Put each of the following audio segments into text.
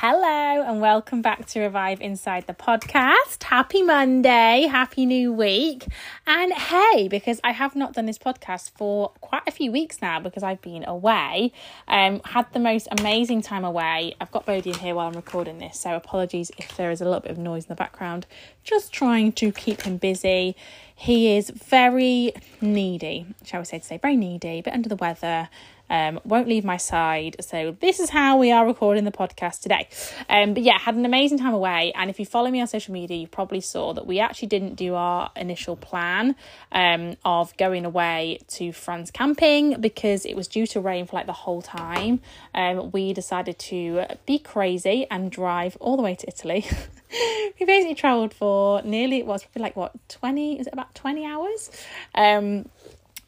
Hello, and welcome back to Revive Inside the podcast. Happy Monday, happy new week. And hey, because I have not done this podcast for quite a few weeks now because I've been away, um, had the most amazing time away. I've got Bodhi in here while I'm recording this, so apologies if there is a little bit of noise in the background. Just trying to keep him busy. He is very needy, shall we say to say, very needy, but under the weather um, won't leave my side. So this is how we are recording the podcast today. Um, but yeah, had an amazing time away. And if you follow me on social media, you probably saw that we actually didn't do our initial plan um, of going away to France camping because it was due to rain for like the whole time. Um, we decided to be crazy and drive all the way to Italy. we basically travelled for nearly it was probably like what 20 is it about 20 hours um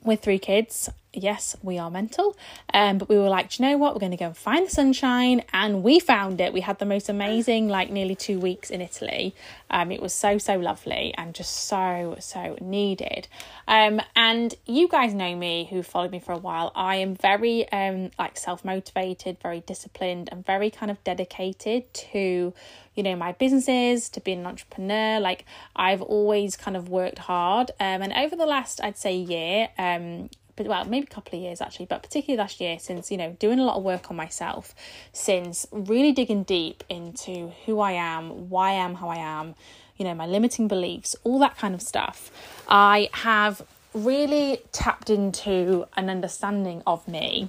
with three kids yes, we are mental. Um, but we were like, you know what? We're going to go and find the sunshine. And we found it. We had the most amazing, like, nearly two weeks in Italy. Um, it was so, so lovely and just so, so needed. Um, and you guys know me who followed me for a while. I am very, um, like, self motivated, very disciplined, and very kind of dedicated to, you know, my businesses, to being an entrepreneur. Like, I've always kind of worked hard. Um, and over the last, I'd say, year, um, well maybe a couple of years actually but particularly last year since you know doing a lot of work on myself since really digging deep into who i am why i am how i am you know my limiting beliefs all that kind of stuff i have really tapped into an understanding of me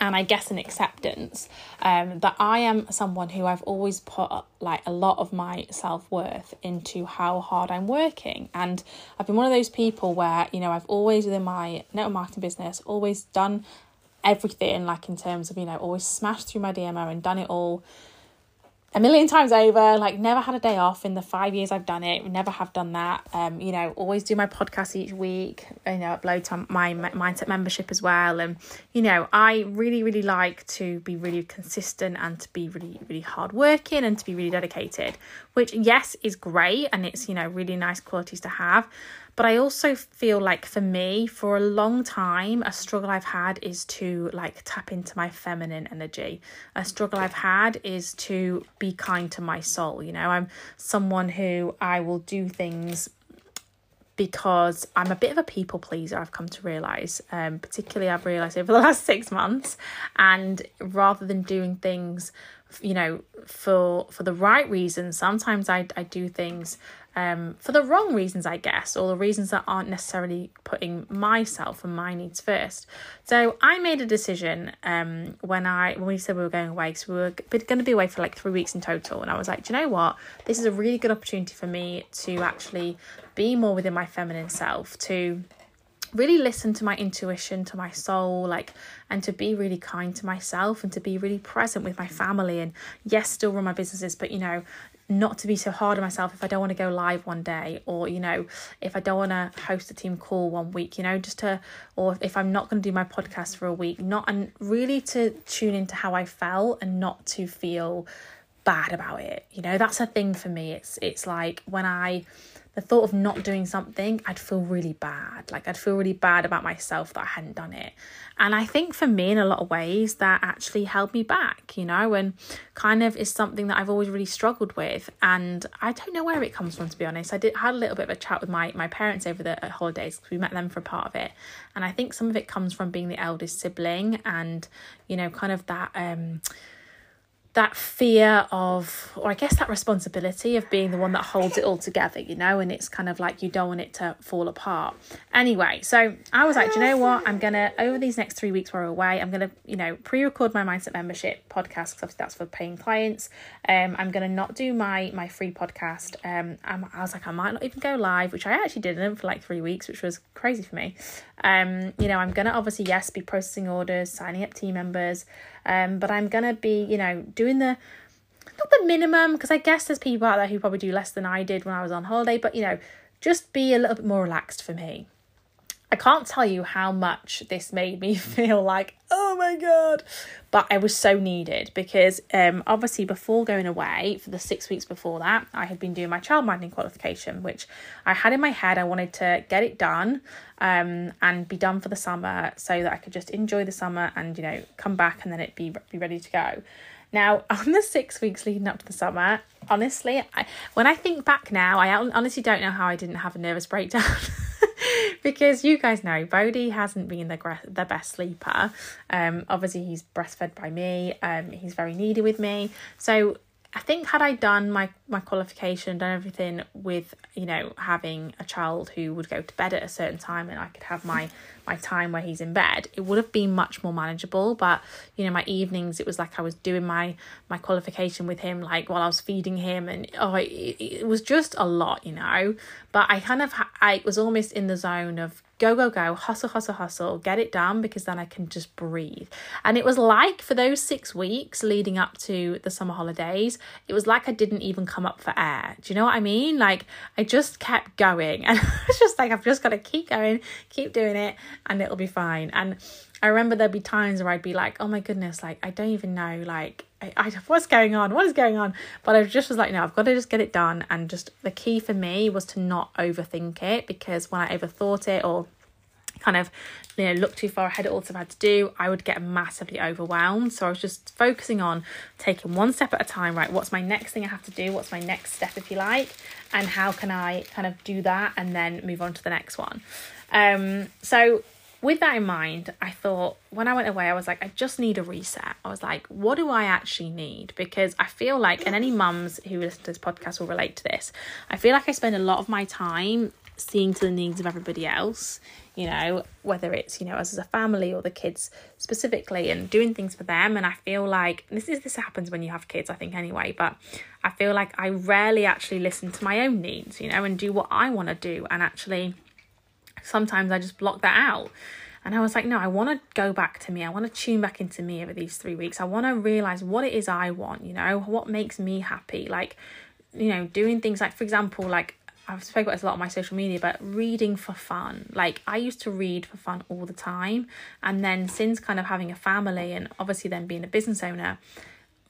and I guess an acceptance um, that I am someone who I've always put like a lot of my self worth into how hard I'm working, and I've been one of those people where you know I've always within my network marketing business always done everything like in terms of you know always smashed through my DMO and done it all a million times over like never had a day off in the five years i've done it never have done that. Um you know always do my podcast each week you know upload to my mindset membership as well. And you know i really really like to be really consistent and to be really really hard working and to be really dedicated which yes is great and it's you know really nice qualities to have but I also feel like for me, for a long time, a struggle I've had is to like tap into my feminine energy. A struggle I've had is to be kind to my soul. You know, I'm someone who I will do things because I'm a bit of a people pleaser, I've come to realise. Um, particularly, I've realised over the last six months. And rather than doing things, you know, for for the right reasons, sometimes I, I do things um, for the wrong reasons, I guess, or the reasons that aren't necessarily putting myself and my needs first. So I made a decision um, when I when we said we were going away, so we were going to be away for like three weeks in total, and I was like, do you know what? This is a really good opportunity for me to actually be more within my feminine self, to really listen to my intuition to my soul like and to be really kind to myself and to be really present with my family and yes still run my businesses but you know not to be so hard on myself if I don't want to go live one day or you know if I don't want to host a team call one week you know just to or if I'm not going to do my podcast for a week not and really to tune into how I felt and not to feel bad about it you know? That's a thing for me. It's it's like when I the thought of not doing something, I'd feel really bad. Like I'd feel really bad about myself that I hadn't done it. And I think for me, in a lot of ways, that actually held me back, you know, and kind of is something that I've always really struggled with. And I don't know where it comes from, to be honest. I did had a little bit of a chat with my my parents over the holidays because we met them for a part of it, and I think some of it comes from being the eldest sibling and you know, kind of that um that fear of or i guess that responsibility of being the one that holds it all together you know and it's kind of like you don't want it to fall apart. Anyway so i was like do you know what? I'm gonna over these next three weeks we're away i'm gonna you know pre-record my mindset membership podcast because that's for paying clients. Um i'm gonna not do my my free podcast. Um I'm, i was like i might not even go live which i actually didn't for like three weeks which was crazy for me. Um you know i'm gonna obviously yes be processing orders signing up team members um, but I'm gonna be, you know, doing the not the minimum because I guess there's people out there who probably do less than I did when I was on holiday, but you know, just be a little bit more relaxed for me. I can't tell you how much this made me feel like, oh my god, but I was so needed because um obviously before going away for the 6 weeks before that, I had been doing my childminding qualification which I had in my head I wanted to get it done um and be done for the summer so that I could just enjoy the summer and you know come back and then it be be ready to go. Now, on the six weeks leading up to the summer, honestly, I, when I think back now, I honestly don't know how I didn't have a nervous breakdown. because you guys know Bodhi hasn't been the the best sleeper. Um, obviously he's breastfed by me. Um, he's very needy with me. So I think had I done my my qualification, done everything with you know having a child who would go to bed at a certain time, and I could have my my time where he's in bed, it would have been much more manageable. But you know, my evenings, it was like I was doing my my qualification with him, like while I was feeding him, and oh, it, it was just a lot, you know. But I kind of I was almost in the zone of go, go, go, hustle, hustle, hustle, get it done because then I can just breathe. And it was like for those six weeks leading up to the summer holidays, it was like I didn't even come up for air. Do you know what I mean? Like I just kept going and it's just like, I've just got to keep going, keep doing it, and it'll be fine. And I remember there'd be times where I'd be like, oh my goodness, like I don't even know, like I, I, what's going on? What is going on? But I just was like, no, I've got to just get it done. And just the key for me was to not overthink it because when I overthought it or kind of you know look too far ahead at all I had to do, I would get massively overwhelmed. So I was just focusing on taking one step at a time. Right, what's my next thing I have to do? What's my next step, if you like, and how can I kind of do that and then move on to the next one. Um, so with that in mind, I thought when I went away, I was like, I just need a reset. I was like, what do I actually need? Because I feel like, and any mums who listen to this podcast will relate to this, I feel like I spend a lot of my time seeing to the needs of everybody else, you know, whether it's, you know, us as a family or the kids specifically and doing things for them. And I feel like this is this happens when you have kids, I think anyway, but I feel like I rarely actually listen to my own needs, you know, and do what I want to do and actually sometimes I just block that out. And I was like, no, I want to go back to me. I want to tune back into me over these three weeks. I want to realize what it is I want, you know, what makes me happy. Like, you know, doing things like, for example, like I've spoken about this a lot on my social media, but reading for fun. Like I used to read for fun all the time. And then since kind of having a family and obviously then being a business owner,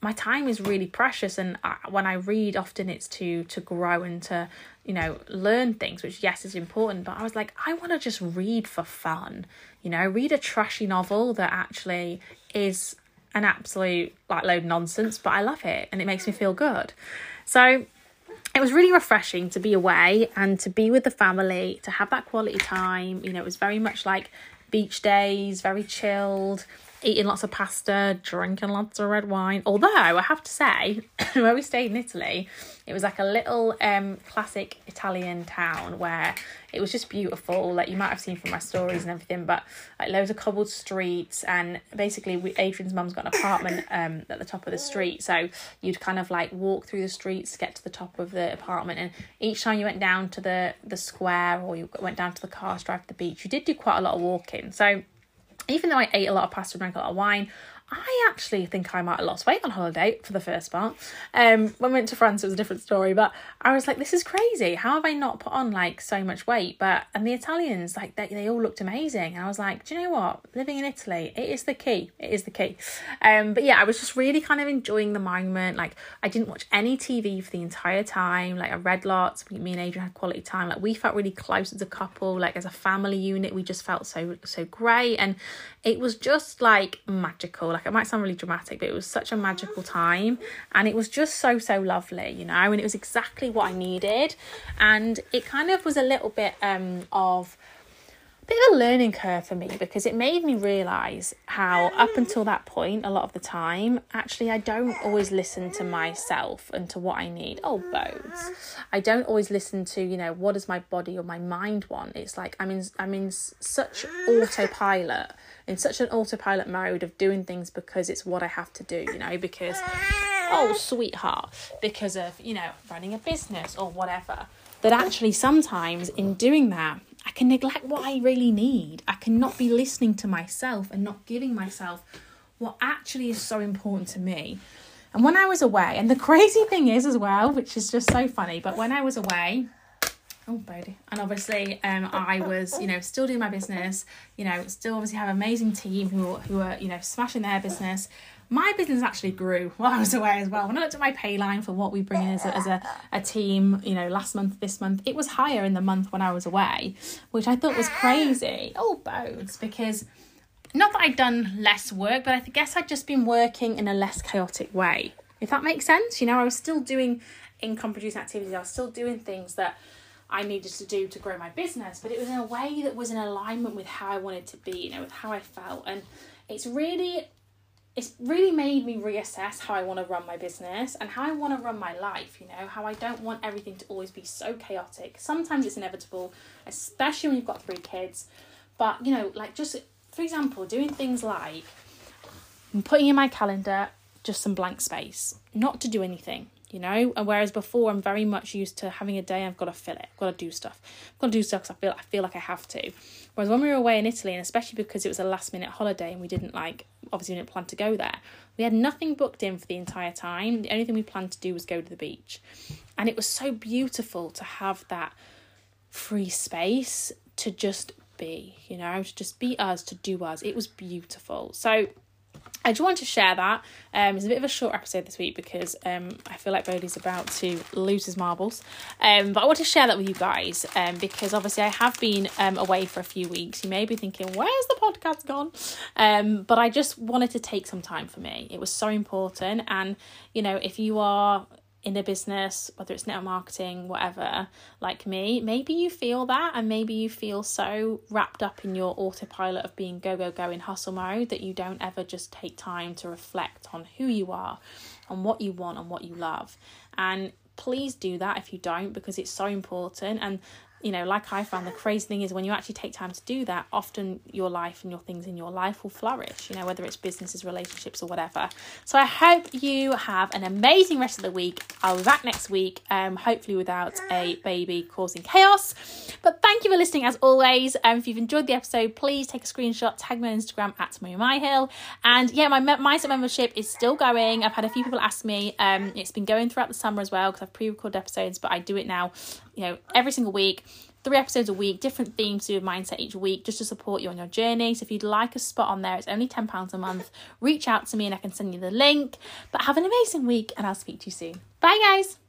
my time is really precious and I, when i read often it's to to grow and to you know learn things which yes is important but i was like i want to just read for fun you know? Read a trashy novel that actually is an absolute like load nonsense but i love it and it makes me feel good. So it was really refreshing to be away and to be with the family to have that quality time you know? It was very much like beach days very chilled eating lots of pasta, drinking lots of red wine. Although I have to say, where we stayed in Italy, it was like a little um classic Italian town where it was just beautiful. Like you might have seen from my stories and everything, but like loads of cobbled streets and basically we, Adrian's mum's got an apartment um at the top of the street, so you'd kind of like walk through the streets get to the top of the apartment, and each time you went down to the the square or you went down to the car drive to the beach, you did do quite a lot of walking. So even though I ate a lot of pasta and drank a lot of wine, I actually think I might have lost weight on holiday for the first part. Um, when we went to France, it was a different story, but I was like, this is crazy. How have I not put on like so much weight? But and the Italians, like they, they all looked amazing, and I was like, do you know what? Living in Italy, it is the key. It is the key. Um, but yeah, I was just really kind of enjoying the moment. Like I didn't watch any TV for the entire time. Like I read lots. Me and Adrian had quality time. Like we felt really close as a couple. Like as a family unit, we just felt so so great, and it was just like magical. Like it might sound really dramatic, but it was such a magical time, and it was just so so lovely, you know. And it was exactly what I needed, and it kind of was a little bit um of bit of a learning curve for me because it made me realize how up until that point a lot of the time actually I don't always listen to myself and to what I need oh bones I don't always listen to you know what does my body or my mind want it's like I'm in I'm in such autopilot in such an autopilot mode of doing things because it's what I have to do, you know, because, oh, sweetheart, because of, you know, running a business or whatever. That actually sometimes in doing that, I can neglect what I really need. I cannot be listening to myself and not giving myself what actually is so important to me. And when I was away, and the crazy thing is as well, which is just so funny, but when I was away, Oh, Bodhi. And obviously, um, I was, you know, still doing my business, you know, still obviously have an amazing team who, who are, you know, smashing their business. My business actually grew while I was away as well. When I looked at my pay line for what we bring in as a, as a, a team, you know, last month, this month, it was higher in the month when I was away, which I thought was crazy. Oh, bones, because not that I'd done less work, but I guess I'd just been working in a less chaotic way. If that makes sense, you know, I was still doing income producing activities, I was still doing things that I needed to do to grow my business, but it was in a way that was in alignment with how I wanted to be, you know, with how I felt. And it's really it's really made me reassess how I want to run my business and how I want to run my life, you know, how I don't want everything to always be so chaotic. Sometimes it's inevitable, especially when you've got three kids. But, you know, like just for example, doing things like putting in my calendar just some blank space, not to do anything, you know. And whereas before, I'm very much used to having a day. I've got to fill it. I've got to do stuff. I've got to do stuff because I feel I feel like I have to. Whereas when we were away in Italy, and especially because it was a last minute holiday and we didn't like obviously we didn't plan to go there. We had nothing booked in for the entire time. The only thing we planned to do was go to the beach, and it was so beautiful to have that free space to just be, you know, to just be us, to do us. It was beautiful. So I just want to share that. Um, it's a bit of a short episode this week because um, I feel like Bodhi's about to lose his marbles. Um, but I want to share that with you guys um, because obviously I have been um, away for a few weeks. You may be thinking, where's the podcast gone? Um, but I just wanted to take some time for me. It was so important. And, you know, if you are in a business, whether it's network marketing, whatever, like me, maybe you feel that and maybe you feel so wrapped up in your autopilot of being go, go, go in hustle mode that you don't ever just take time to reflect on who you are, on what you want, and what you love. And please do that if you don't because it's so important and you know, like I found, the crazy thing is when you actually take time to do that, often your life and your things in your life will flourish, you know, whether it's businesses, relationships, or whatever. So I hope you have an amazing rest of the week. I'll be back next week, um, hopefully without a baby causing chaos. But thank you for listening as always. Um, if you've enjoyed the episode, please take a screenshot, tag me on Instagram at Marie Myhill. And yeah, my Mindset membership is still going. I've had a few people ask me. Um, it's been going throughout the summer as well because I've pre-recorded episodes, but I do it now, you know, every single week three episodes a week, different themes to your mindset each week, just to support you on your journey. So if you'd like a spot on there, it's only £10 a month. Reach out to me and I can send you the link. But have an amazing week and I'll speak to you soon. Bye, guys.